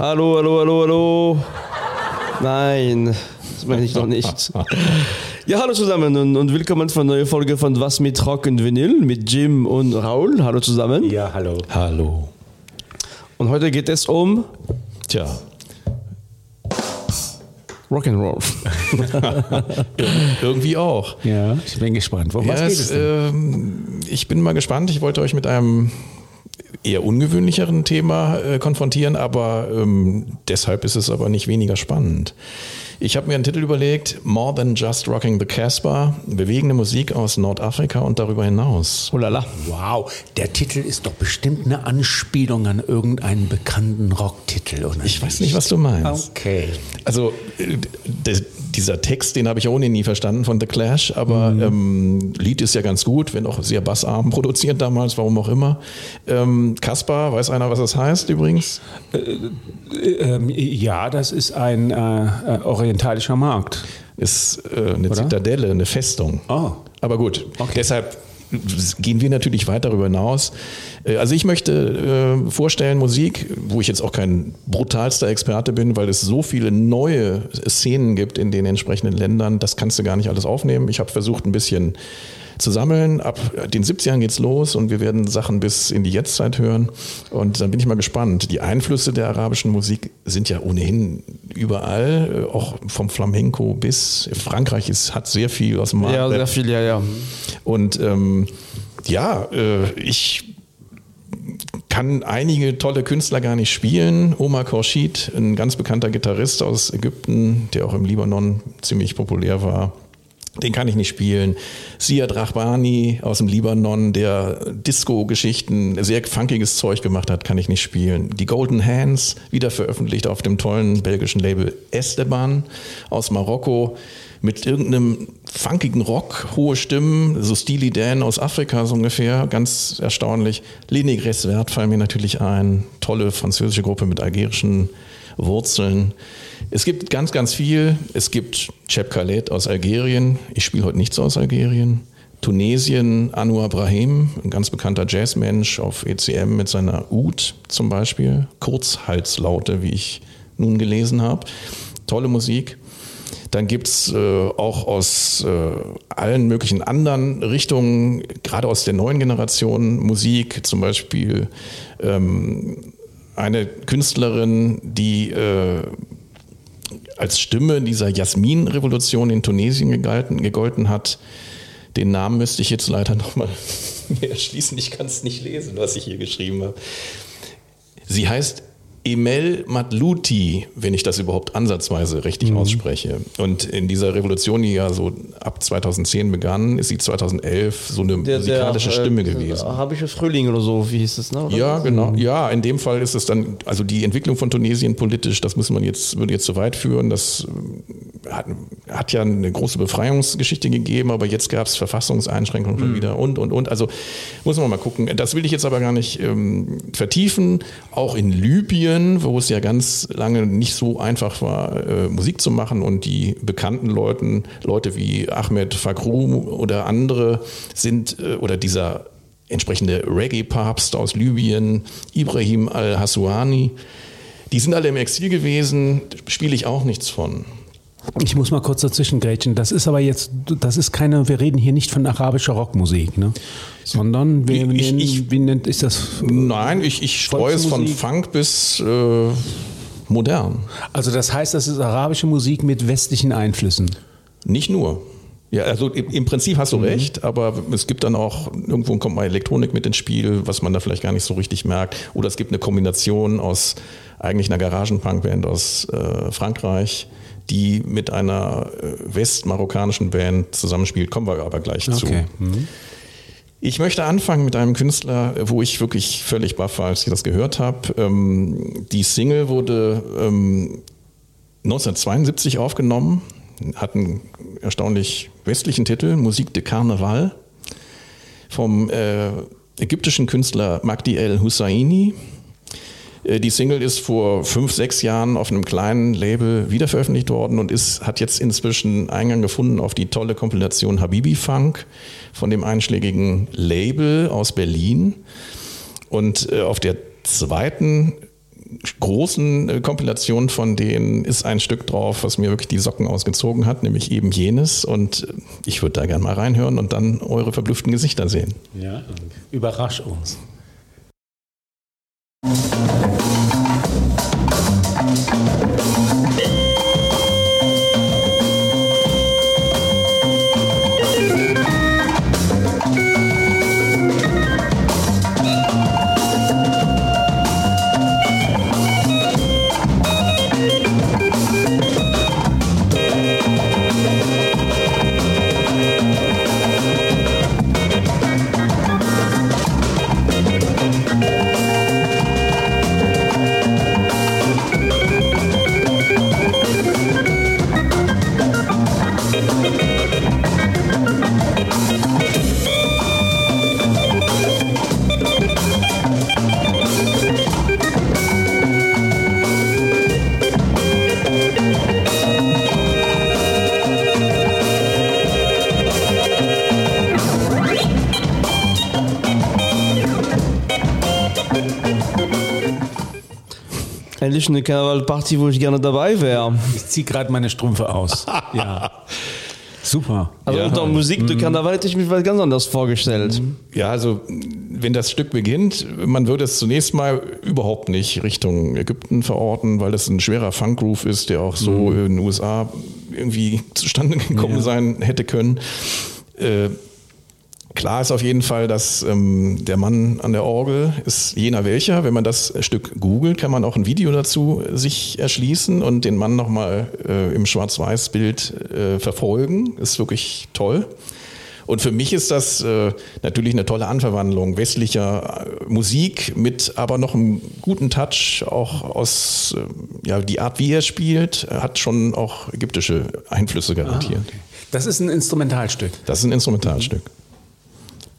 Hallo, hallo, hallo, hallo. Nein, das meine ich noch nicht. Ja, hallo zusammen und, und willkommen zu einer neuen Folge von Was mit Rock und Vinyl mit Jim und Raul. Hallo zusammen. Ja, hallo. Hallo. Und heute geht es um Tja, Rock'n'Roll. irgendwie auch. Ja, ich bin gespannt. Worum was Ja, geht es, es denn? ähm, ich bin mal gespannt. Ich wollte euch mit einem eher ungewöhnlicheren Thema äh, konfrontieren, aber ähm, deshalb ist es aber nicht weniger spannend. Ich habe mir einen Titel überlegt, More Than Just Rocking the Casbah, bewegende Musik aus Nordafrika und darüber hinaus. Oh la la. Wow, der Titel ist doch bestimmt eine Anspielung an irgendeinen bekannten Rocktitel, oder? Ich weiß nicht, was du meinst. Okay. Also äh, d- dieser Text, den habe ich ohnehin nie verstanden von The Clash, aber ähm, Lied ist ja ganz gut, wenn auch sehr bassarm produziert damals, warum auch immer. Ähm, Kaspar, weiß einer, was das heißt übrigens? Ähm, ja, das ist ein äh, äh, orientalischer Markt. Ist äh, eine Oder? Zitadelle, eine Festung. Oh. Aber gut, deshalb gehen wir natürlich weit darüber hinaus. Äh, Also ich möchte äh, vorstellen Musik, wo ich jetzt auch kein brutalster Experte bin, weil es so viele neue Szenen gibt in den entsprechenden Ländern, das kannst du gar nicht alles aufnehmen. Ich habe versucht ein bisschen zu sammeln. Ab den 70ern geht's los und wir werden Sachen bis in die Jetztzeit hören. Und dann bin ich mal gespannt. Die Einflüsse der arabischen Musik sind ja ohnehin überall, äh, auch vom Flamenco bis Frankreich ist, hat sehr viel aus dem Ja, Maghreb. sehr viel, ja, ja. Und ähm, ja, äh, ich kann einige tolle Künstler gar nicht spielen. Omar Khorshid, ein ganz bekannter Gitarrist aus Ägypten, der auch im Libanon ziemlich populär war. Den kann ich nicht spielen. Siad Rahbani aus dem Libanon, der Disco-Geschichten, sehr funkiges Zeug gemacht hat, kann ich nicht spielen. Die Golden Hands, wieder veröffentlicht auf dem tollen belgischen Label Esteban aus Marokko mit irgendeinem funkigen Rock, hohe Stimmen, so Steely Dan aus Afrika so ungefähr, ganz erstaunlich. Leni Gresswert fallen mir natürlich ein, tolle französische Gruppe mit algerischen Wurzeln. Es gibt ganz, ganz viel. Es gibt Cheb Khaled aus Algerien. Ich spiele heute nichts aus Algerien. Tunesien, Anwar Brahim, ein ganz bekannter Jazzmensch auf ECM mit seiner Oud zum Beispiel. Kurzhalslaute, wie ich nun gelesen habe. Tolle Musik. Dann gibt's äh, auch aus äh, allen möglichen anderen Richtungen, gerade aus der neuen Generation Musik, zum Beispiel ähm, eine Künstlerin, die äh, als Stimme dieser Jasmin-Revolution in Tunesien gegalten, gegolten hat. Den Namen müsste ich jetzt leider nochmal erschließen. Ich kann es nicht lesen, was ich hier geschrieben habe. Sie heißt Emel Matluti, wenn ich das überhaupt ansatzweise richtig ausspreche. Und in dieser Revolution, die ja so ab 2010 begann, ist sie 2011 so eine musikalische Stimme gewesen. Arabische Frühling oder so, wie hieß es, ne? Oder Ja, was? genau. Ja, in dem Fall ist es dann, also die Entwicklung von Tunesien politisch, das muss man jetzt, würde jetzt zu weit führen. Das äh, hat, hat ja eine große Befreiungsgeschichte gegeben, aber jetzt gab es Verfassungseinschränkungen schon wieder und, und, und. Also muss man mal gucken. Das will ich jetzt aber gar nicht ähm, vertiefen. Auch in Libyen, wo es ja ganz lange nicht so einfach war, äh, Musik zu machen und die bekannten Leuten, Leute wie Ahmed Fakrou oder andere sind, äh, oder dieser entsprechende Reggae-Papst aus Libyen, Ibrahim al-Hassuani. Die sind alle im Exil gewesen, spiele ich auch nichts von. Ich muss mal kurz dazwischen grätschen. Das ist aber jetzt, das ist keine, wir reden hier nicht von arabischer Rockmusik, ne? Sondern wir Ich- nennen, ich- wie nennt ist das? Nein, ich, ich streue es von? Funk bis äh, modern. Also das heißt, das ist arabische Musik mit westlichen Einflüssen. Nicht nur. Ja, also im, Prinzip hast du recht, aber es gibt dann auch, irgendwo kommt mal Elektronik mit ins Spiel, was man da vielleicht gar nicht so richtig merkt. Oder es gibt eine Kombination aus eigentlich einer Garagenpunkband aus äh, Frankreich, die mit einer äh, westmarokkanischen Band zusammenspielt. Kommen wir aber gleich zu. Okay. Mhm. Ich möchte anfangen mit einem Künstler, wo ich wirklich völlig baff war, als ich das gehört habe. Ähm, die Single wurde ähm, 1972 aufgenommen, hat einen erstaunlich westlichen Titel, Musik de Carnaval, vom äh, ägyptischen Künstler Magdi El Husseini. Äh, Die Single ist vor fünf, sechs Jahren auf einem kleinen Label wiederveröffentlicht worden und ist, hat jetzt inzwischen Eingang gefunden auf die tolle Kompilation Habibi Funk von dem einschlägigen Label aus Berlin. Und äh, auf der zweiten großen äh, Kompilationen von denen ist ein Stück drauf, was mir wirklich die Socken ausgezogen hat, nämlich eben jenes. Und ich würde da gerne mal reinhören und dann eure verblüfften Gesichter sehen. Ja, überrasch uns. Endlich eine Karnevalparty, wo ich gerne dabei wäre. Ich ziehe gerade meine Strümpfe aus. ja. Super. Also Ja. unter Musik, du Karneval hätte ich mir was ganz anders vorgestellt. Ja, also wenn das Stück beginnt, man würde es zunächst mal überhaupt nicht Richtung Ägypten verorten, weil das ein schwerer Funkgroove ist, der auch so in den USA irgendwie zustande gekommen Ja. sein hätte können. Äh, Klar ist auf jeden Fall, dass ähm, der Mann an der Orgel ist jener welcher. Wenn man das Stück googelt, kann man auch ein Video dazu sich erschließen und den Mann nochmal äh, im Schwarz-Weiß-Bild äh, verfolgen. Ist wirklich toll. Und für mich ist das äh, natürlich eine tolle Anverwandlung westlicher äh, Musik mit aber noch einem guten Touch auch aus, äh, ja, die Art, wie er spielt, hat schon auch ägyptische Einflüsse garantiert. Das ist ein Instrumentalstück. Das ist ein Instrumentalstück.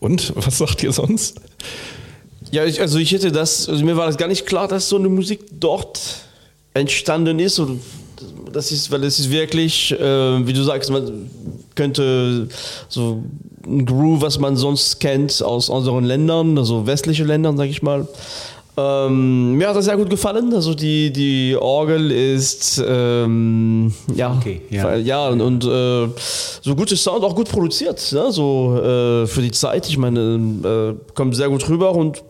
Und was sagt ihr sonst? Ja, ich, also ich hätte das, also mir war das gar nicht klar, dass so eine Musik dort entstanden ist. Und das ist, weil es ist wirklich, äh, wie du sagst, man könnte so ein Groove, was man sonst kennt aus anderen Ländern, also westliche Ländern, sag ich mal. Ähm, mir hat das sehr gut gefallen. Also die, die Orgel ist ähm, ja, Okay, ja. ja und, und äh, so gutes Sound, auch gut produziert, ne? so äh, für die Zeit. Ich meine, äh, kommt sehr gut rüber und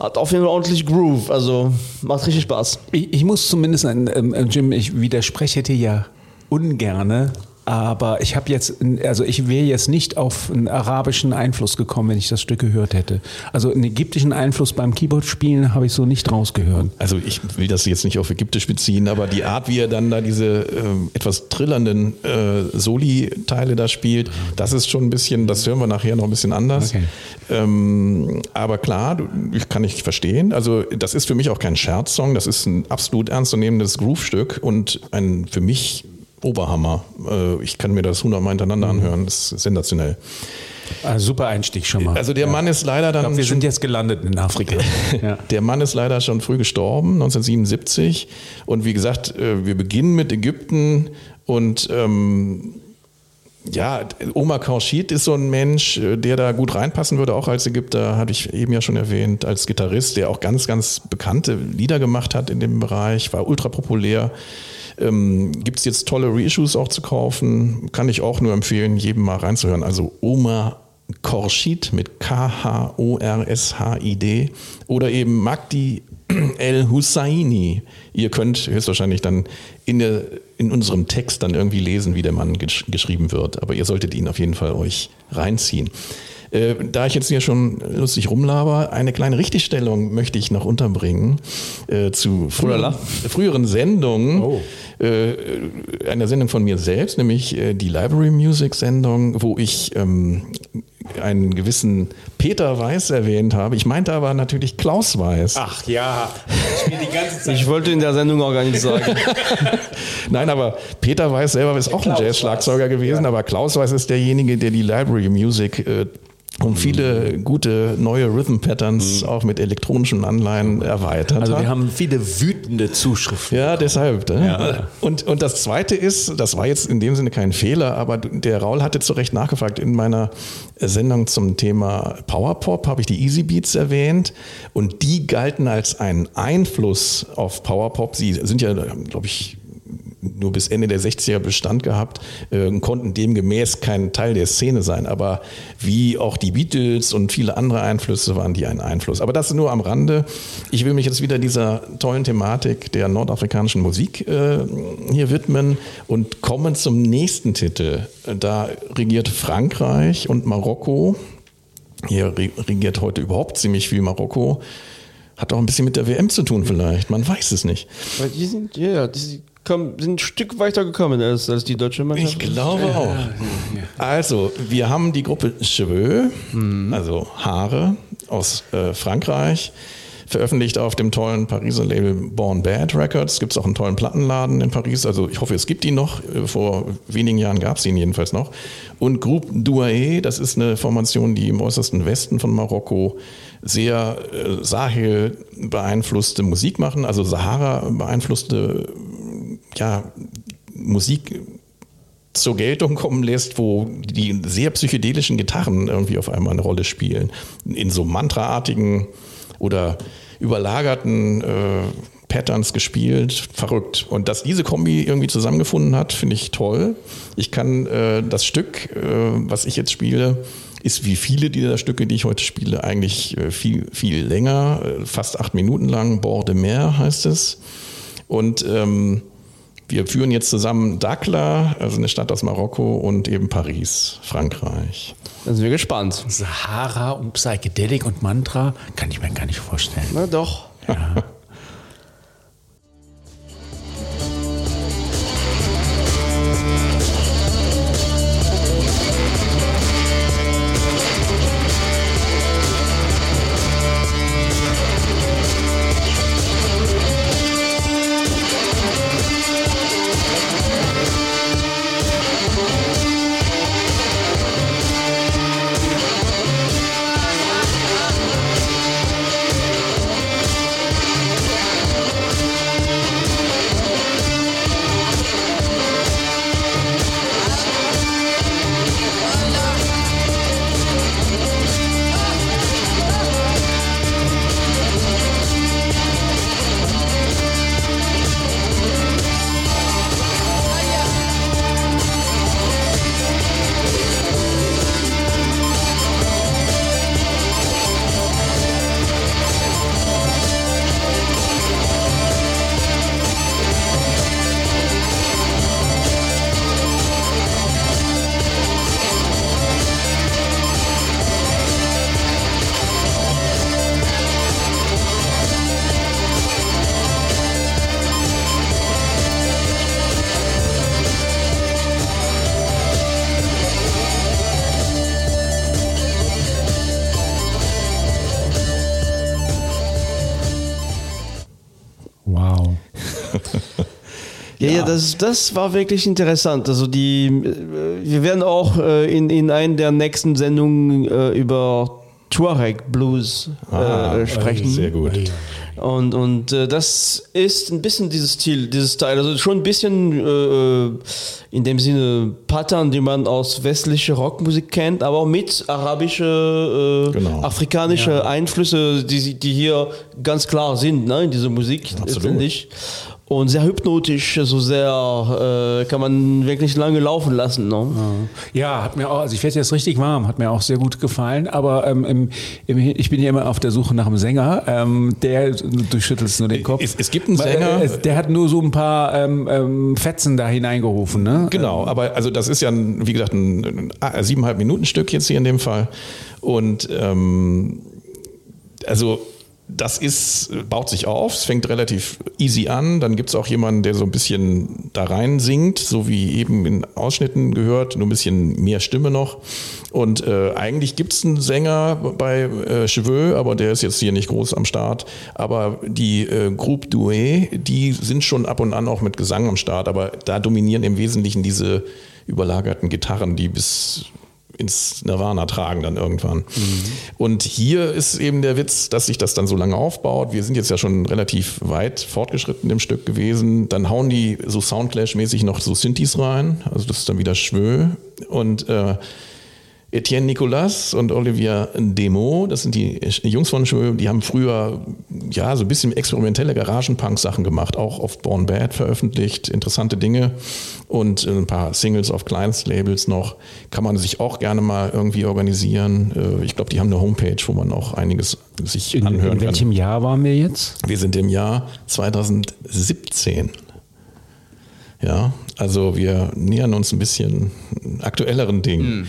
hat auf jeden Fall ordentlich Groove. Also macht richtig Spaß. Ich, ich muss zumindest, ähm, äh, Jim, ich widerspreche dir ja ungerne, aber ich habe jetzt, also ich wäre jetzt nicht auf einen arabischen Einfluss gekommen, wenn ich das Stück gehört hätte. Also einen ägyptischen Einfluss beim Keyboard-Spielen habe ich so nicht rausgehört. Also ich will das jetzt nicht auf Ägyptisch beziehen, aber die Art, wie er dann da diese ähm, etwas trillernden äh, Soli-Teile da spielt, das ist schon ein bisschen, das hören wir nachher noch ein bisschen anders. Okay. Ähm, aber klar, ich kann nicht verstehen. Also das ist für mich auch kein Scherzsong, das ist ein absolut ernstzunehmendes Groove-Stück und ein für mich Oberhammer. Äh, ich kann mir das hundertmal hintereinander anhören, das ist sensationell. Ah, super Einstieg schon mal. Also der Mann ist leider dann glaub, wir sind jetzt gelandet in Afrika. ja. Der Mann ist leider schon früh gestorben, 1977. Und wie gesagt, äh, wir beginnen mit Ägypten und ähm, ja, Omar Khorshid ist so ein Mensch, äh, der da gut reinpassen würde, auch als Ägypter, hatte ich eben ja schon erwähnt, als Gitarrist, der auch ganz, ganz bekannte Lieder gemacht hat in dem Bereich, war ultra populär. Ähm, Gibt es jetzt tolle Reissues auch zu kaufen? Kann ich auch nur empfehlen, jedem mal reinzuhören. Also Omar Khorshid mit K-H-O-R-S-H-I-D oder eben Magdi El Husseini. Ihr könnt höchstwahrscheinlich dann in, der, in unserem Text dann irgendwie lesen, wie der Mann gesch geschrieben wird. Aber ihr solltet ihn auf jeden Fall euch reinziehen. Äh, da ich jetzt hier schon lustig rumlaber, eine kleine Richtigstellung möchte ich noch unterbringen äh, zu früheren, Ulala. früheren Sendungen. Oh. Äh, einer Sendung von mir selbst, nämlich äh, die Library Music Sendung, wo ich ähm, einen gewissen Peter Weiß erwähnt habe. Ich meinte aber natürlich Klaus Weiß. Ach ja, ich bin die ganze Zeit. Ich wollte in der Sendung auch gar nicht sagen. Nein, aber Peter Weiß selber ist auch ein Klaus Jazz-Schlagzeuger gewesen, aber Klaus Weiß ist derjenige, der die Library Music äh, um viele gute neue Rhythm Patterns auch mit elektronischen Anleihen erweitert. Also wir haben viele wütende Zuschriften. Ja, deshalb. Ne? Ja. Und, und das Zweite ist, das war jetzt in dem Sinne kein Fehler, aber der Raul hatte zu Recht nachgefragt. In meiner Sendung zum Thema Powerpop habe ich die Easy Beats erwähnt und die galten als ein Einfluss auf Powerpop. Sie sind ja, glaube ich, nur bis Ende der 60er Bestand gehabt, äh, konnten demgemäß kein Teil der Szene sein. Aber wie auch die Beatles und viele andere Einflüsse waren die ein Einfluss. Aber das nur am Rande. Ich will mich jetzt wieder dieser tollen Thematik der nordafrikanischen Musik äh, hier widmen und kommen zum nächsten Titel. Da regiert Frankreich und Marokko. Hier regiert heute überhaupt ziemlich viel Marokko. Hat auch ein bisschen mit der WM zu tun vielleicht, man weiß es nicht. Weil die sind, ja, die kommen, sind ein Stück weiter gekommen als, als die deutsche Mannschaft. Ich glaube auch. Also, wir haben die Gruppe Cheveux, also Haare aus äh, Frankreich, veröffentlicht auf dem tollen Pariser Label Born Bad Records. Gibt es auch einen tollen Plattenladen in Paris. Also ich hoffe, es gibt ihn noch. Äh, Vor wenigen Jahren gab es ihn jedenfalls noch. Und Groupe Douae, das ist eine Formation, die im äußersten Westen von Marokko sehr äh, Sahel beeinflusste Musik machen, also Sahara beeinflusste ja, Musik zur Geltung kommen lässt, wo die sehr psychedelischen Gitarren irgendwie auf einmal eine Rolle spielen. In so mantraartigen oder überlagerten äh, Patterns gespielt. Verrückt. Und dass diese Kombi irgendwie zusammengefunden hat, finde ich toll. Ich kann äh, das Stück, äh, was ich jetzt spiele, ist wie viele dieser Stücke, die ich heute spiele, eigentlich äh, viel, viel länger, äh, fast acht Minuten lang. Bord de Mer heißt es. Und ähm, wir führen jetzt zusammen Dakla, also eine Stadt aus Marokko, und eben Paris, Frankreich. Dann sind wir gespannt. Sahara und Psychedelic und Mantra kann ich mir gar nicht vorstellen. Na doch. Ja. Ja, ja, das, das war wirklich interessant. Also die, äh, wir werden auch äh, in, in einer der nächsten Sendungen äh, über Tuareg Blues äh, sprechen. Sehr gut. Und, und äh, das ist ein bisschen dieses Stil, dieses Style. Also schon ein bisschen äh, in dem Sinne Pattern, die man aus westlicher Rockmusik kennt, aber mit arabische, äh, Genau. afrikanische Einflüsse, die, die hier ganz klar sind ne, in dieser Musik. Absolut. letztendlich. Und sehr hypnotisch, so sehr, äh, kann man wirklich lange laufen lassen. Ne? Ja, hat mir auch, also ich werde jetzt richtig warm, hat mir auch sehr gut gefallen, aber ähm, im, im, ich bin ja immer auf der Suche nach einem Sänger, ähm, der, du schüttelst nur den Kopf. Es- es gibt einen Weil, Sänger- äh, Der hat nur so ein paar ähm, ähm, Fetzen da hineingerufen, ne? Genau, aber also das ist ja, ein, wie gesagt, ein, ein siebeneinhalb Minuten Stück jetzt hier in dem Fall. Und ähm, also das ist, baut sich auf, es fängt relativ easy an, dann gibt es auch jemanden, der so ein bisschen da rein singt, so wie eben in Ausschnitten gehört, nur ein bisschen mehr Stimme noch. Und äh, eigentlich gibt es einen Sänger bei äh, Cheveux, aber der ist jetzt hier nicht groß am Start. Aber die äh, Groupe Douai, die sind schon ab und an auch mit Gesang am Start, aber da dominieren im Wesentlichen diese überlagerten Gitarren, die bis ins Nirvana tragen dann irgendwann. Mhm. Und hier ist eben der Witz, dass sich das dann so lange aufbaut. Wir sind jetzt ja schon relativ weit fortgeschritten im Stück gewesen. Dann hauen die so Soundclash-mäßig noch so Synthes rein. Also das ist dann wieder Schwö. Und äh, Etienne Nicolas und Olivier Demo, das sind die Jungs von Schwö, die haben früher ja so ein bisschen experimentelle Garagenpunk-Sachen gemacht, auch auf Born Bad veröffentlicht, interessante Dinge und ein paar Singles auf Kleinstlabels noch. Kann man sich auch gerne mal irgendwie organisieren. Äh, ich glaube, die haben eine Homepage, wo man auch einiges sich in, anhören kann. In welchem kann. Jahr waren wir jetzt? Wir sind im Jahr 2017. Ja, also wir nähern uns ein bisschen aktuelleren Dingen. Mhm.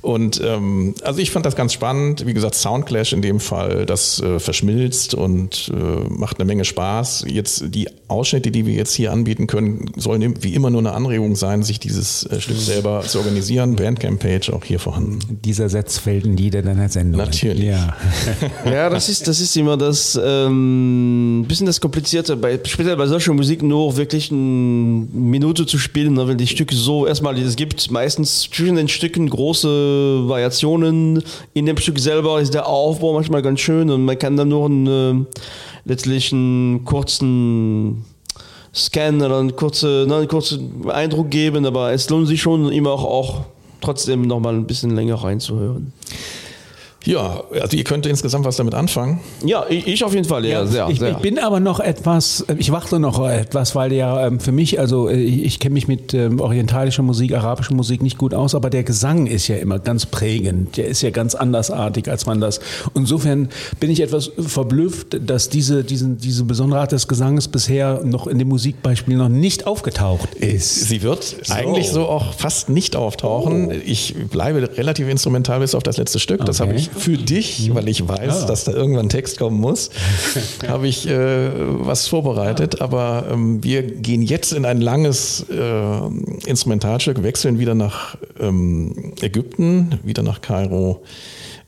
Und ähm, also ich fand das ganz spannend. Wie gesagt, Soundclash in dem Fall, das äh, verschmilzt und äh, macht eine Menge Spaß. Jetzt die Ausschnitte, die wir jetzt hier anbieten können, sollen wie immer nur eine Anregung sein, sich dieses äh, Stück selber zu organisieren. Bandcamp-Page auch hier vorhanden. Dieser Satz fällt in jeder deiner Sendungen. Natürlich. Ja, ja das, ist, das ist immer das ähm, bisschen das Komplizierte, bei, speziell bei solcher Musik nur wirklich eine Minute zu spielen, ne, wenn die Stücke so erstmal, es gibt meistens zwischen den Stücken große Variationen. In dem Stück selber ist der Aufbau manchmal ganz schön und man kann dann nur einen, äh, letztlich einen kurzen Scan oder einen kurzen, ne, einen kurzen Eindruck geben, aber es lohnt sich schon immer auch, auch trotzdem noch mal ein bisschen länger reinzuhören. Ja, also ihr könnt insgesamt was damit anfangen. Ja, ich auf jeden Fall, ja, ja sehr, ich, sehr. ich bin aber noch etwas, ich warte noch etwas, weil ja ähm, für mich, also ich, ich kenne mich mit ähm, orientalischer Musik, arabischer Musik nicht gut aus, aber der Gesang ist ja immer ganz prägend. Der ist ja ganz andersartig, als man das. Insofern bin ich etwas verblüfft, dass diese, diesen, diese besondere Art des Gesanges bisher noch in dem Musikbeispiel noch nicht aufgetaucht ist. Sie wird so. eigentlich so auch fast nicht auftauchen. Oh. Ich bleibe relativ instrumental bis auf das letzte Stück. Das okay. habe ich für dich, weil ich weiß, ja. dass da irgendwann Text kommen muss, habe ich äh, was vorbereitet. Aber ähm, wir gehen jetzt in ein langes äh, Instrumentalstück, wechseln wieder nach ähm, Ägypten, wieder nach Kairo.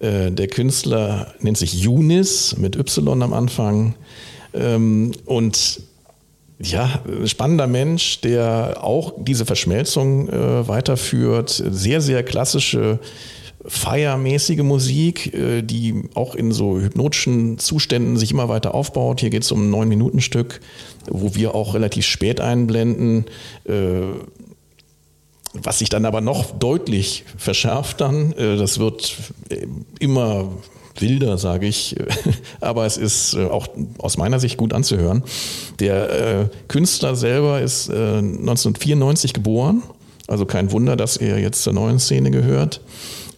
Äh, der Künstler nennt sich Yunis mit Y am Anfang. Ähm, und ja, spannender Mensch, der auch diese Verschmelzung äh, weiterführt. Sehr, sehr klassische feiermäßige Musik, äh, die auch in so hypnotischen Zuständen sich immer weiter aufbaut. Hier geht es um ein neun-Minuten-Stück, wo wir auch relativ spät einblenden, äh, was sich dann aber noch deutlich verschärft dann. Äh, das wird immer wilder, sage ich, aber es ist auch aus meiner Sicht gut anzuhören. Der Künstler selber ist 1994 geboren, also kein Wunder, dass er jetzt zur neuen Szene gehört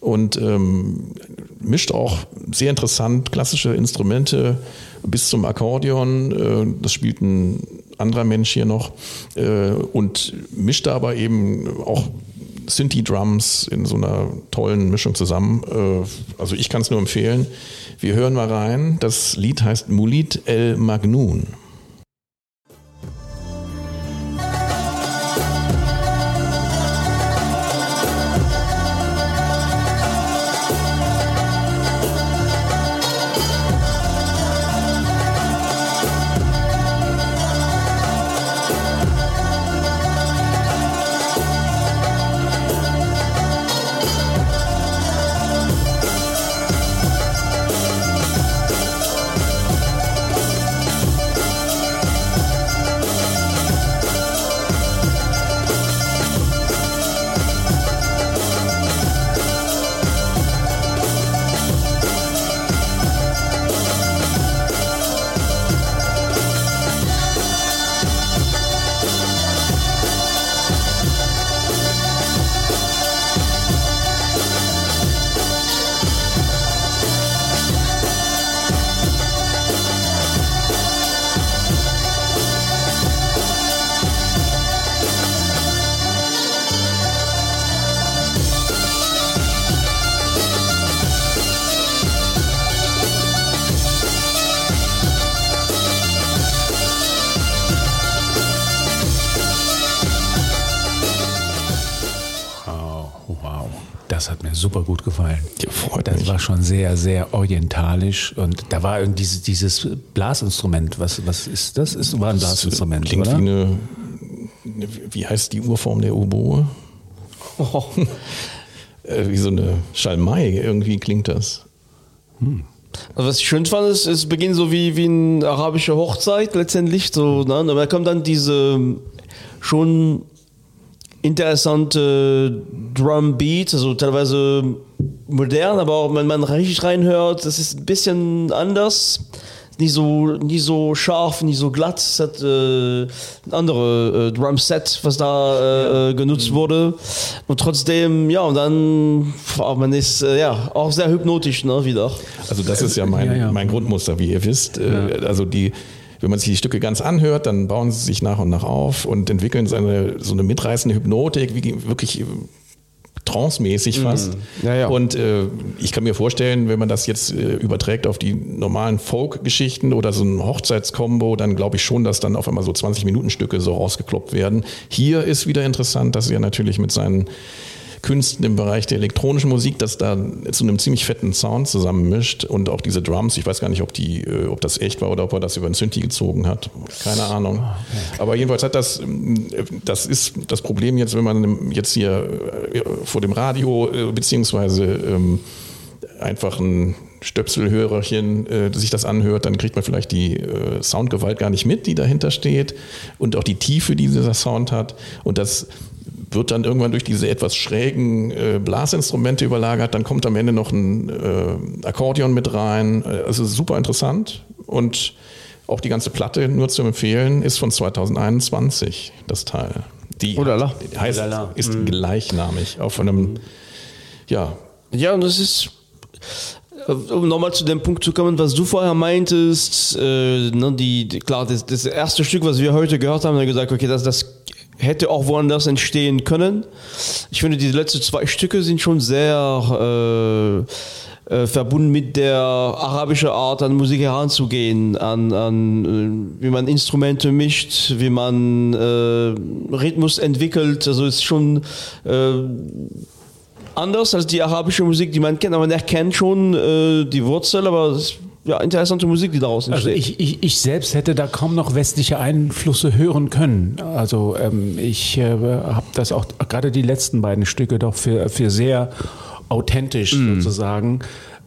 und ähm, mischt auch sehr interessant klassische Instrumente bis zum Akkordeon. Äh, das spielt ein anderer Mensch hier noch äh, und mischt aber eben auch Synthi-Drums in so einer tollen Mischung zusammen. Äh, also ich kann es nur empfehlen. Wir hören mal rein. Das Lied heißt Mulit El Magnoun. Super gut gefallen. Ja, freut das mich. war schon sehr, sehr orientalisch und da war irgendwie dieses, dieses Blasinstrument. Was, was ist das? Ist, war ein Blasinstrument, Klingt oder? Wie, eine, wie heißt die Urform der Oboe? Oh. äh, wie so eine Schalmei. Irgendwie klingt das. Also was ich schön fand, ist, es beginnt so wie, wie eine arabische Hochzeit letztendlich. So, ne? Aber da kommt dann diese schon interessante Drum Beat, also teilweise modern, aber auch wenn man richtig reinhört, das ist ein bisschen anders. Nicht so, nicht so scharf, nicht so glatt. Es hat äh, ein anderes äh, Drumset, was da äh, genutzt wurde. Und trotzdem, ja, und dann, boah, man ist äh, ja auch sehr hypnotisch, ne, wieder. Also das ist ja mein, Ja, ja. mein Grundmuster, wie ihr wisst. Äh, Also die, wenn man sich die Stücke ganz anhört, dann bauen sie sich nach und nach auf und entwickeln so eine, so eine mitreißende Hypnotik, wie wirklich äh, trancemäßig fast. Ja, ja. Und äh, ich kann mir vorstellen, wenn man das jetzt äh, überträgt auf die normalen Folk-Geschichten oder so ein Hochzeitskombo, dann glaube ich schon, dass dann auf einmal so 20-Minuten-Stücke so rausgekloppt werden. Hier ist wieder interessant, dass er natürlich mit seinen Künsten im Bereich der elektronischen Musik, das da zu einem ziemlich fetten Sound zusammenmischt und auch diese Drums, ich weiß gar nicht, ob die, äh, ob das echt war oder ob er das über einen Synthi gezogen hat. Keine Ahnung. Aber jedenfalls hat das, ähm, das ist das Problem jetzt, wenn man jetzt hier äh, vor dem Radio äh, beziehungsweise ähm, einfach ein Stöpselhörerchen äh, sich das anhört, dann kriegt man vielleicht die äh, Soundgewalt gar nicht mit, die dahinter steht und auch die Tiefe, die dieser Sound hat. Und das wird dann irgendwann durch diese etwas schrägen äh, Blasinstrumente überlagert. Dann kommt am Ende noch ein äh, Akkordeon mit rein. Äh, Also super interessant und auch die ganze Platte nur zu empfehlen ist von 2021 das Teil. Die Oh la la. die heißt, Oh la la. ist gleichnamig auf einem ja Ja, und das ist, äh, um nochmal zu dem Punkt zu kommen, was du vorher meintest, äh, ne, die, die, klar, das, das erste Stück, was wir heute gehört haben, haben wir gesagt, okay, das, das hätte auch woanders entstehen können. Ich finde, die letzten zwei Stücke sind schon sehr äh, äh, verbunden mit der arabischen Art, an Musik heranzugehen, an, an äh, wie man Instrumente mischt, wie man äh, Rhythmus entwickelt. Also ist schon äh, anders als die arabische Musik, die man kennt, aber man erkennt schon äh, die Wurzel, aber es ist ja interessante Musik, die daraus Also entsteht. ich, ich, ich selbst hätte da kaum noch westliche Einflüsse hören können. Also ähm, ich äh, habe das auch gerade die letzten beiden Stücke doch für, für sehr authentisch sozusagen.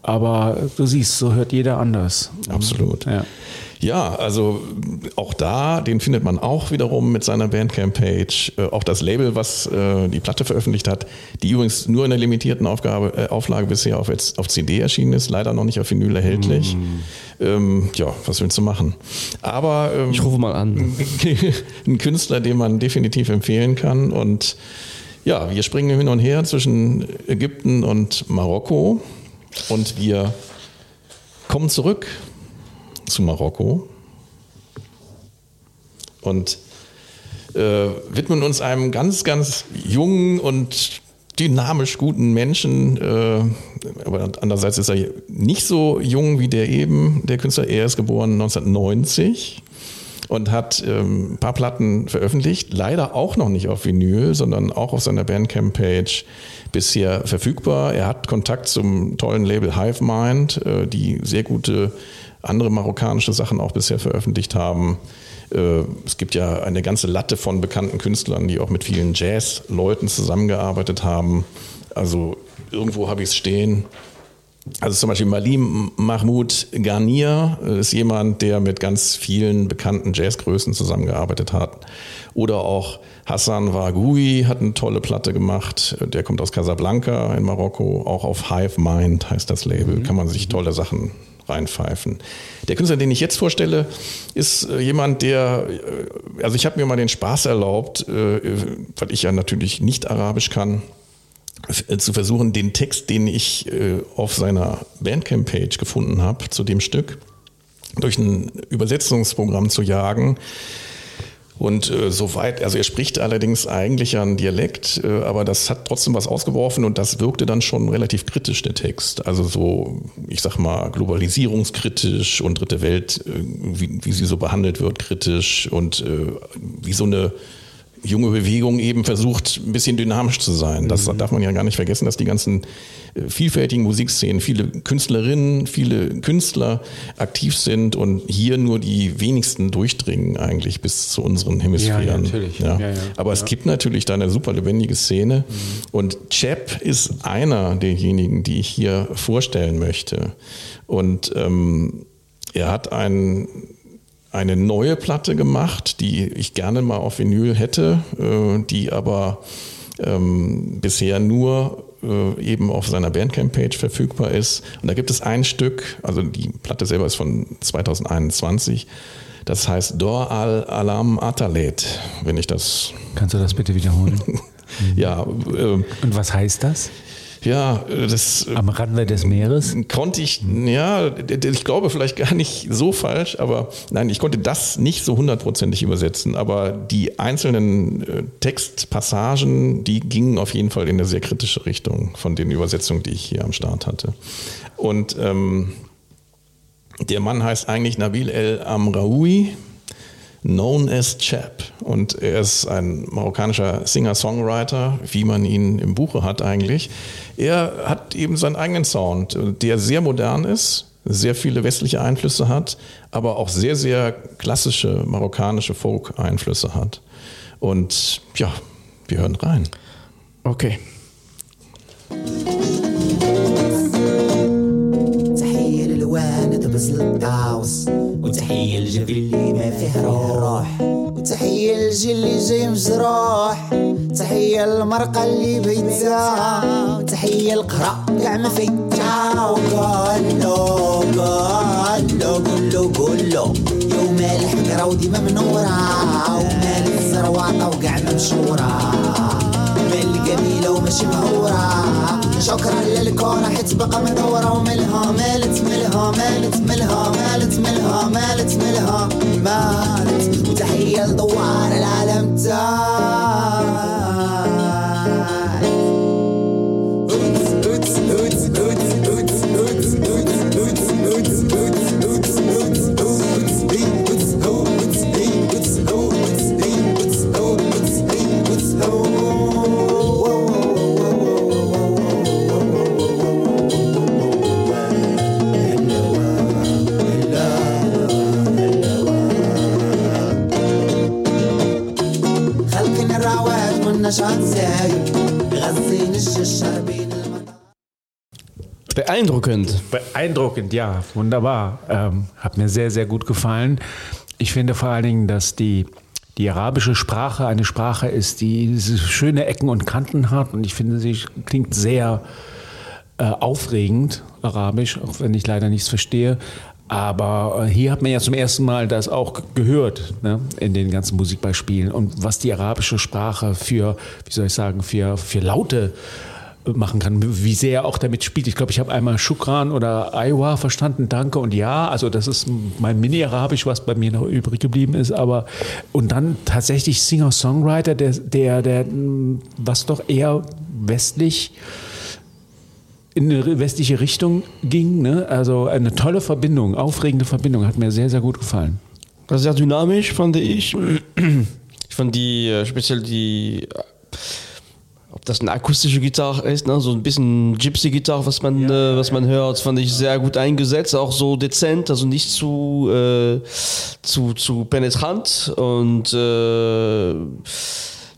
Aber du siehst, so hört jeder anders. Absolut. Ja. Ja, also auch da, den findet man auch wiederum mit seiner Bandcamp-Page. Äh, auch das Label, was äh, die Platte veröffentlicht hat, die übrigens nur in einer limitierten Aufgabe, äh, Auflage bisher auf, jetzt, auf CD erschienen ist, leider noch nicht auf Vinyl erhältlich. Ähm, ja, was willst du machen? Aber ähm, Ich rufe mal an. ein Künstler, den man definitiv empfehlen kann. Und ja, wir springen hin und her zwischen Ägypten und Marokko. Und wir kommen zurück zu Marokko und äh, widmen uns einem ganz, ganz jungen und dynamisch guten Menschen. Äh, aber andererseits ist er nicht so jung wie der eben, der Künstler. Er ist geboren 1990 und hat ähm, ein paar Platten veröffentlicht. Leider auch noch nicht auf Vinyl, sondern auch auf seiner Bandcamp-Page bisher verfügbar. Er hat Kontakt zum tollen Label Hive Mind, äh, die sehr gute andere marokkanische Sachen auch bisher veröffentlicht haben. Äh, Es gibt ja eine ganze Latte von bekannten Künstlern, die auch mit vielen Jazz-Leuten zusammengearbeitet haben. Also irgendwo habe ich es stehen. Also zum Beispiel Malim Mahmoud Garnier ist jemand, der mit ganz vielen bekannten Jazzgrößen zusammengearbeitet hat. Oder auch Hassan Wagui hat eine tolle Platte gemacht. Der kommt aus Casablanca in Marokko. Auch auf Hive Mind heißt das Label. Kann man sich tolle Sachen reinpfeifen. Der Künstler, den ich jetzt vorstelle, ist äh, jemand, der, äh, also ich habe mir mal den Spaß erlaubt, äh, weil ich ja natürlich nicht Arabisch kann, zu versuchen, den Text, den ich auf seiner Bandcamp-Page gefunden habe, zu dem Stück, durch ein Übersetzungsprogramm zu jagen. Und äh, soweit, also er spricht allerdings eigentlich ja einen Dialekt, äh, aber das hat trotzdem was ausgeworfen und das wirkte dann schon relativ kritisch, der Text. Also so, ich sag mal, globalisierungskritisch und dritte Welt, äh, wie, wie sie so behandelt wird, kritisch und äh, wie so eine junge Bewegung eben versucht, ein bisschen dynamisch zu sein. Das mhm. darf man ja gar nicht vergessen, dass die ganzen äh, vielfältigen Musikszenen, viele Künstlerinnen, viele Künstler aktiv sind und hier nur die wenigsten durchdringen eigentlich bis zu unseren Hemisphären. Ja, natürlich. Ja. Ja, Aber es gibt natürlich da eine super lebendige Szene mhm. und Chap ist einer derjenigen, die ich hier vorstellen möchte. Und ähm, er hat ein eine neue Platte gemacht, die ich gerne mal auf Vinyl hätte, äh, die aber ähm, bisher nur äh, eben auf seiner Bandcamp-Page verfügbar ist. Und da gibt es ein Stück, also die Platte selber ist von 2021. Das heißt Dor al Alam Atalet, wenn ich das. Kannst du das bitte wiederholen? ja. Äh, Und was heißt das? Ja, das. Am Rande des Meeres? Konnte ich, ja, ich glaube vielleicht gar nicht so falsch, aber nein, ich konnte das nicht so hundertprozentig übersetzen. Aber die einzelnen äh, Textpassagen, die gingen auf jeden Fall in eine sehr kritische Richtung von den Übersetzungen, die ich hier am Start hatte. Und ähm, der Mann heißt eigentlich Nabil El Amraoui known as Chap. Und er ist ein marokkanischer Singer-Songwriter, wie man ihn im Buche hat eigentlich. Er hat eben seinen eigenen Sound, der sehr modern ist, sehr viele westliche Einflüsse hat, aber auch sehr, sehr klassische marokkanische Folk-Einflüsse hat. Und ja, wir hören rein. Okay. تحية الجبل اللي ما فيه روح. وتحية الجيل اللي جاي مجروح تحية المرقة اللي بيتها. وتحية القرى كاع ما فيتها وقالو قولو قولو قولو يوم الحكرة وديما منورة. ومال الزروطة وقاع ما مشهورة. القبيلة وماشي مهورة. شكرا للكون حيت بقى مدورة وملها مالت ملها مالت ملها مالت ملها مالت ملها مالت. وتحية لدوار العالم تاعي Beeindruckend. Beeindruckend, ja, wunderbar. Ähm, hat mir sehr, sehr gut gefallen. Ich finde vor allen Dingen, dass die, die arabische Sprache eine Sprache ist, die schöne Ecken und Kanten hat. Und ich finde, sie klingt sehr äh, aufregend, arabisch, auch wenn ich leider nichts verstehe. Aber äh, hier hat man ja zum ersten Mal das auch gehört ne, in den ganzen Musikbeispielen und was die arabische Sprache für, wie soll ich sagen, für, für Laute machen kann, wie sehr er auch damit spielt. Ich glaube, ich habe einmal Shukran oder Aiwa verstanden, danke und ja. Also das ist mein Mini-Arabisch, was bei mir noch übrig geblieben ist. Aber und dann tatsächlich Singer-Songwriter, der, der, der, was doch eher westlich in eine westliche Richtung ging. Ne? Also eine tolle Verbindung, aufregende Verbindung, hat mir sehr, sehr gut gefallen. Ist sehr dynamisch, fand ich. Ich fand die, äh, speziell die, ob das eine akustische Gitarre ist, ne? so ein bisschen Gypsy-Gitarre, was man, ja, äh, was man hört, fand ich sehr gut eingesetzt, auch so dezent, also nicht zu, äh, zu, zu penetrant und äh,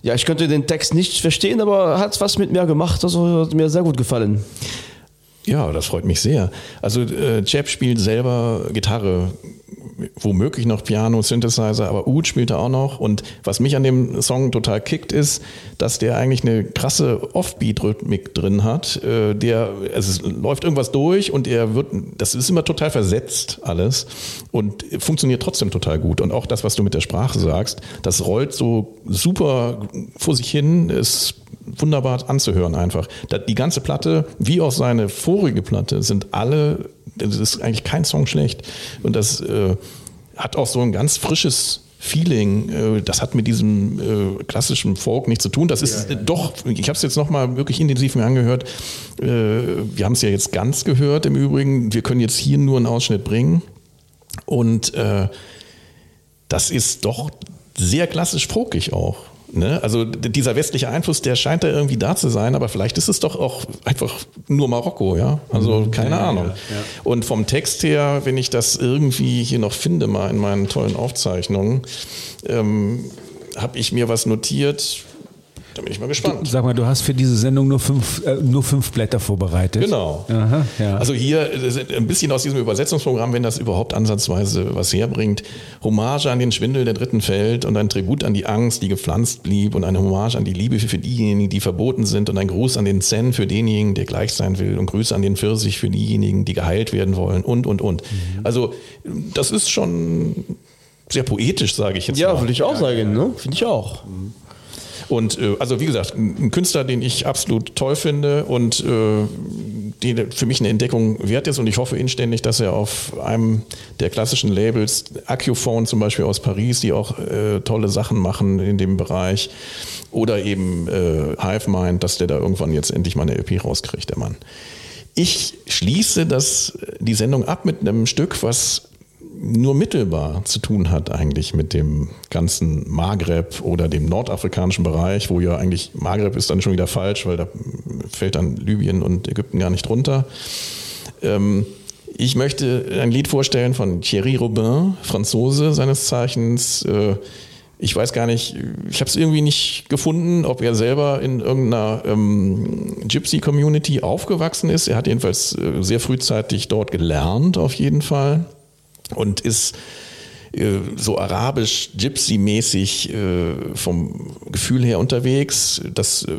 ja, ich könnte den Text nicht verstehen, aber hat was mit mir gemacht, also hat mir sehr gut gefallen. Ja, das freut mich sehr. Also äh, Jeb spielt selber Gitarre, womöglich noch Piano, Synthesizer, aber Ud spielt er auch noch. Und was mich an dem Song total kickt, ist, dass der eigentlich eine krasse Offbeat-Rhythmik drin hat. Äh, der, also es läuft irgendwas durch und er wird, das ist immer total versetzt alles und funktioniert trotzdem total gut. Und auch das, was du mit der Sprache sagst, das rollt so super vor sich hin, ist wunderbar anzuhören einfach. Die ganze Platte, wie auch seine vorige Platte, sind alle, das ist eigentlich kein Song schlecht. Und das äh, hat auch so ein ganz frisches Feeling, äh, das hat mit diesem äh, klassischen Folk nichts zu tun. Das ist ja, ja. doch, ich habe es jetzt nochmal wirklich intensiv mir angehört. Äh, wir haben es ja jetzt ganz gehört im Übrigen. Wir können jetzt hier nur einen Ausschnitt bringen. Und das ist doch sehr klassisch folkig auch. Ne? Also dieser westliche Einfluss, der scheint da irgendwie da zu sein, aber vielleicht ist es doch auch einfach nur Marokko, ja. Also Mhm. keine Ahnung. Und vom Text her, wenn ich das irgendwie hier noch finde, mal in meinen tollen Aufzeichnungen, ähm, habe ich mir was notiert. Da bin ich mal gespannt. Sag mal, du hast für diese Sendung nur fünf, äh, nur fünf Blätter vorbereitet. Genau. Aha, ja. Also hier äh, ein bisschen aus diesem Übersetzungsprogramm, wenn das überhaupt ansatzweise was herbringt. Hommage an den Schwindel der dritten Feld und ein Tribut an die Angst, die gepflanzt blieb und eine Hommage an die Liebe für diejenigen, die verboten sind und ein Gruß an den Zen für denjenigen, der gleich sein will und Grüße an den Pfirsich für diejenigen, die geheilt werden wollen und, und, und. Also das ist schon sehr poetisch, sage ich jetzt Ja, mal. würde ich auch sagen, ne? Finde ich auch. Und äh, also wie gesagt, ein Künstler, den ich absolut toll finde und äh, den für mich eine Entdeckung wert ist und ich hoffe inständig, dass er auf einem der klassischen Labels, Accuphone zum Beispiel aus Paris, die auch äh, tolle Sachen machen in dem Bereich, oder eben äh, Hivemind, dass der da irgendwann jetzt endlich mal eine LP rauskriegt, der Mann. Ich schließe das, die Sendung ab mit einem Stück, was nur mittelbar zu tun hat eigentlich mit dem ganzen Maghreb oder dem nordafrikanischen Bereich, wo ja eigentlich Maghreb ist dann schon wieder falsch, weil da fällt dann Libyen und Ägypten gar nicht drunter. Ähm, ich möchte ein Lied vorstellen von Thierry Robin, Franzose seines Zeichens. Äh, ich weiß gar nicht, ich habe es irgendwie nicht gefunden, ob er selber in irgendeiner ähm, Gypsy-Community aufgewachsen ist. Er hat jedenfalls äh, sehr frühzeitig dort gelernt, auf jeden Fall und ist äh, so arabisch, gypsy-mäßig äh, vom Gefühl her unterwegs. Das äh,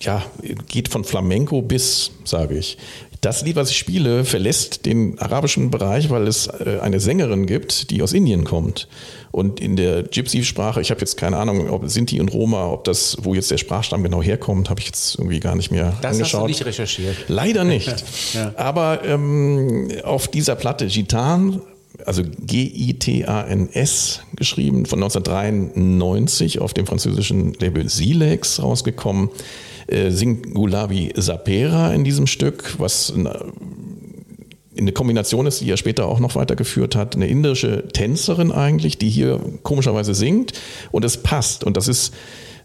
ja, geht von Flamenco bis, sage ich. Das Lied, was ich spiele, verlässt den arabischen Bereich, weil es äh, eine Sängerin gibt, die aus Indien kommt. Und in der Gypsy-Sprache, ich habe jetzt keine Ahnung, ob Sinti und Roma, ob das, wo jetzt der Sprachstamm genau herkommt, habe ich jetzt irgendwie gar nicht mehr das hast angeschaut. du nicht recherchiert. Leider nicht. Ja. Aber ähm, auf dieser Platte Gitan, also G-I-T-A-N-S geschrieben, von 1993 auf dem französischen Label Silex rausgekommen, äh, singt Gulabi Sapera in diesem Stück, was eine Kombination ist, die er später auch noch weitergeführt hat. Eine indische Tänzerin eigentlich, die hier komischerweise singt und es passt. Und das ist,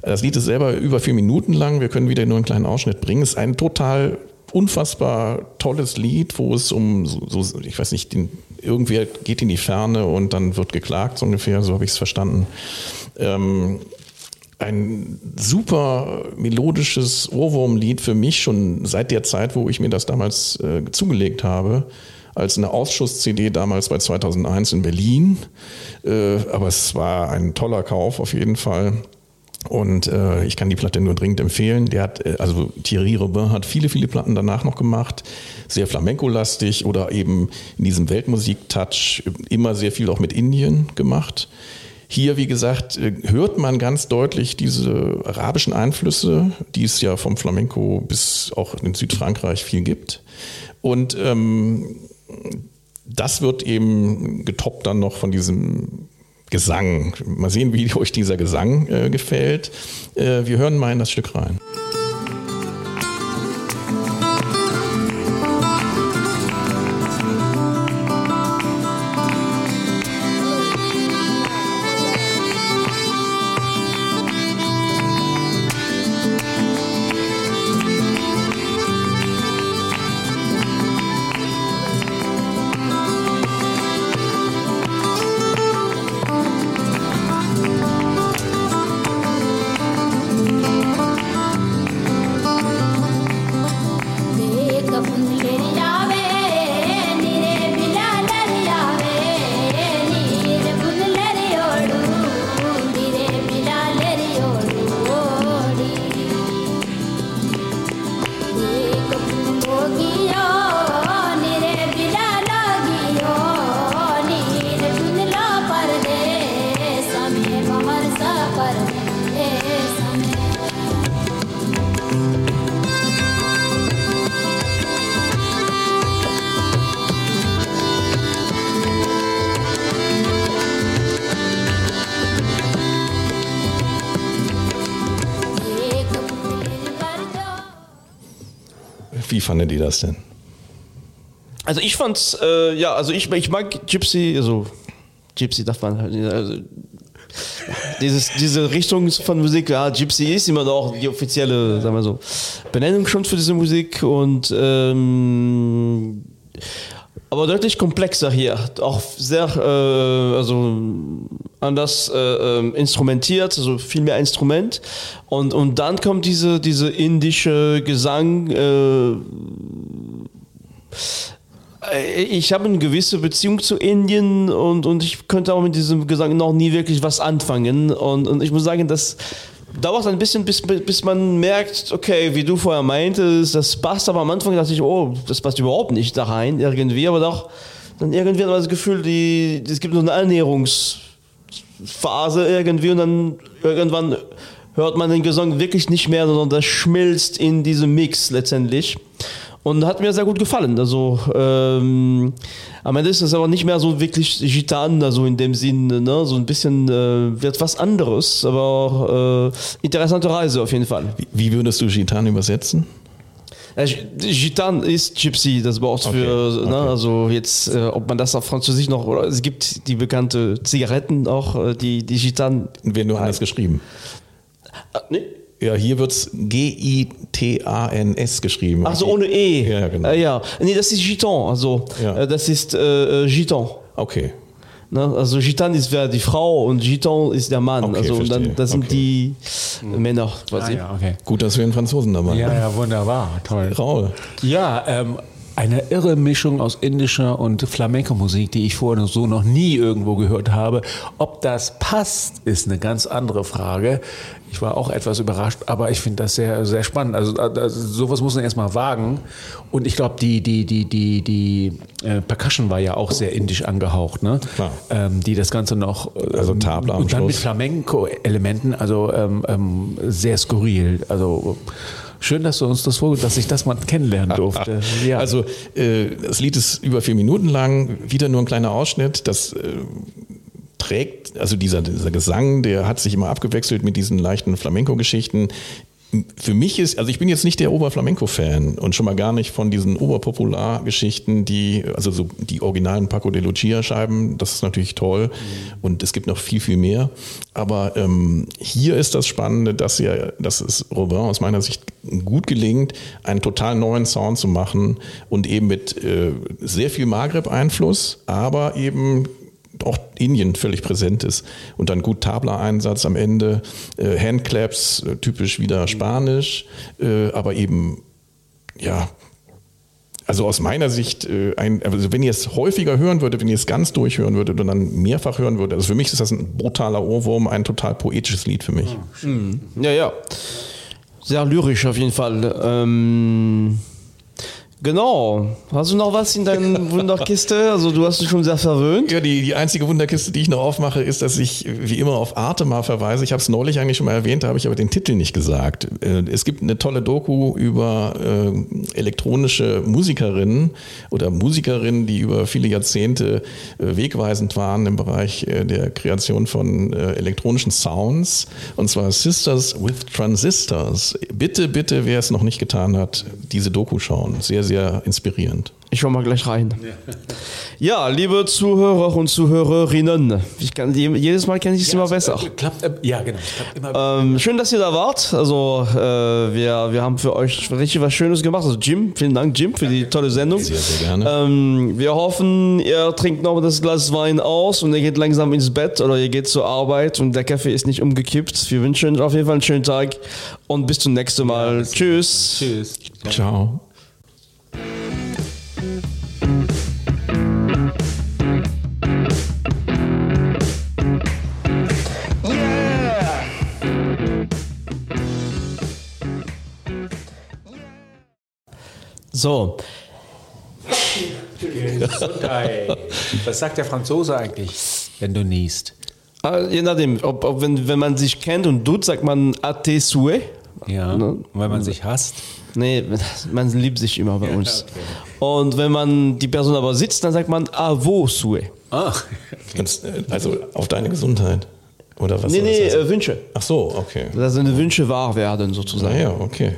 das Lied ist selber über vier Minuten lang. Wir können wieder nur einen kleinen Ausschnitt bringen. Es ist ein total unfassbar tolles Lied, wo es um so, so ich weiß nicht, den, irgendwer geht in die Ferne und dann wird geklagt, so ungefähr, so habe ich es verstanden. Ähm, ein super melodisches Ohrwurmlied für mich schon seit der Zeit, wo ich mir das damals äh, zugelegt habe, als eine Ausschuss-CD damals bei 2001 in Berlin. Äh, aber es war ein toller Kauf auf jeden Fall. Und äh, ich kann die Platte nur dringend empfehlen. Der hat, äh, also Thierry Robin hat viele, viele Platten danach noch gemacht. Sehr Flamenco-lastig oder eben in diesem Weltmusik-Touch immer sehr viel auch mit Indien gemacht. Hier, wie gesagt, äh, hört man ganz deutlich diese arabischen Einflüsse, die es ja vom Flamenco bis auch in Südfrankreich viel gibt. Und ähm, das wird eben getoppt dann noch von diesem Gesang. Mal sehen, wie euch dieser Gesang äh, gefällt. Äh, wir hören mal in das Stück rein. Fandet ihr das denn? Also ich fand's, äh, ja, also ich, ich mag Gypsy, also Gypsy darf man halt, also dieses, diese Richtung von Musik, ja, Gypsy ist immer noch die offizielle, sagen wir so, Benennung schon für diese Musik und ähm, aber deutlich komplexer hier, auch sehr äh, also anders äh, äh, instrumentiert, also viel mehr Instrument. Und, und dann kommt diese, diese indische Gesang. Äh, ich habe eine gewisse Beziehung zu Indien und, und ich könnte auch mit diesem Gesang noch nie wirklich was anfangen. Und, und ich muss sagen, das dauert ein bisschen, bis, bis man merkt, okay, wie du vorher meintest, das passt, aber am Anfang dachte ich, oh, das passt überhaupt nicht da rein, irgendwie, aber doch, dann irgendwie hat man das Gefühl, die, es gibt so eine Annäherungsphase irgendwie und dann irgendwann hört man den Gesang wirklich nicht mehr, sondern das schmilzt in diesem Mix letztendlich und hat mir sehr gut gefallen. Also ähm, am Ende ist es aber nicht mehr so wirklich Gitan, also in dem Sinn, ne? so ein bisschen äh, wird was anderes, aber auch, äh, interessante Reise auf jeden Fall. Wie, wie würdest du Gitan übersetzen? Gitan ist Gypsy, das Wort okay. für, ne, okay. also jetzt, äh, ob man das auf Französisch noch, oder es gibt die bekannte Zigaretten auch, äh, die, die Gitan. Werden nur anders geschrieben. Ah, nee. Ja, hier wird es G-I-T-A-N-S geschrieben. Ach so, ohne E. Ja, genau. Äh, ja. Nee, das ist Gitan, also ja. äh, das ist äh, äh Gitan. Okay. Ne? Also Gitan ist wer die Frau und Gitan ist der Mann. Okay, also und dann, das sind okay. die mhm. Männer quasi. Ah, ja, okay. Gut, dass wir einen Franzosen dabei haben. Ja, ja, wunderbar, toll. Raul. Ja, ähm, eine irre Mischung aus indischer und Flamenco-Musik, die ich vorher so noch nie irgendwo gehört habe. Ob das passt, ist eine ganz andere Frage. Ich war auch etwas überrascht, aber ich finde das sehr, sehr spannend. Also, also sowas muss man erstmal wagen. Und ich glaube, die, die, die, die, die äh, Percussion war ja auch sehr indisch angehaucht, ne? Klar. Ähm, die das Ganze noch ähm, also Tabla am und dann Schluss. mit Flamenco-Elementen, also ähm, ähm, sehr skurril. Also Schön, dass du uns das vorgestellt dass ich das mal kennenlernen durfte. Ja. Also äh, das Lied ist über vier Minuten lang, wieder nur ein kleiner Ausschnitt. Das äh, trägt, also dieser, dieser Gesang, der hat sich immer abgewechselt mit diesen leichten Flamenco-Geschichten für mich ist, also ich bin jetzt nicht der Oberflamenco-Fan und schon mal gar nicht von diesen Oberpopular-Geschichten, die, also so die originalen Paco de Lucia-Scheiben, das ist natürlich toll mhm. und es gibt noch viel, viel mehr. Aber ähm, hier ist das Spannende, dass ja, dass es Robin aus meiner Sicht gut gelingt, einen total neuen Sound zu machen und eben mit äh, sehr viel Maghreb-Einfluss, aber eben auch Indien völlig präsent ist. Und dann gut Tabla-Einsatz am Ende, äh, Handclaps, äh, typisch wieder Spanisch, äh, aber eben, ja, also aus meiner Sicht, äh, ein, also wenn ihr es häufiger hören würdet, wenn ihr es ganz durchhören würdet und dann mehrfach hören würdet, also für mich ist das ein brutaler Ohrwurm, ein total poetisches Lied für mich. Mhm. Ja, ja. Sehr lyrisch auf jeden Fall. Ähm Genau. Hast du noch was in deiner Wunderkiste? Also du hast dich schon sehr verwöhnt. Ja, die, die einzige Wunderkiste, die ich noch aufmache, ist, dass ich wie immer auf Arte mal verweise. Ich habe es neulich eigentlich schon mal erwähnt, da habe ich aber den Titel nicht gesagt. Äh, es gibt eine tolle Doku über äh, elektronische Musikerinnen oder Musikerinnen, die über viele Jahrzehnte äh, wegweisend waren im Bereich äh, der Kreation von äh, elektronischen Sounds. Und zwar Sisters with Transistors. Bitte, bitte, wer es noch nicht getan hat, diese Doku schauen. Sehr, sehr inspirierend. Ich schau mal gleich rein. Ja, liebe Zuhörer und Zuhörerinnen, ich kann, jedes Mal kenne ich es ja, immer besser. Äh, klappt, äh, ja, genau. Immer ähm, schön, dass ihr da wart. Also, äh, wir, wir haben für euch richtig was Schönes gemacht. Also, Jim, vielen Dank, Jim, für die tolle Sendung. Sehr, sehr gerne. Ähm, wir hoffen, ihr trinkt noch das Glas Wein aus und ihr geht langsam ins Bett oder ihr geht zur Arbeit und der Kaffee ist nicht umgekippt. Wir wünschen euch auf jeden Fall einen schönen Tag und bis zum nächsten Mal. Ja, Tschüss. Tschüss. Ciao. So. Was sagt der Franzose eigentlich, wenn du niest? Ah, je nachdem, ob, ob, wenn, wenn man sich kennt und tut, sagt man Ate Sue. Ja, ne? weil man sich hasst. Nee, man liebt sich immer bei uns. Okay. Und wenn man die Person aber sitzt, dann sagt man Avo Sue. Okay. Also auf deine Gesundheit. Oder was? Nee, nee, äh, Wünsche. Ach so, okay. Dass deine Wünsche wahr werden, sozusagen. Ah ja, okay.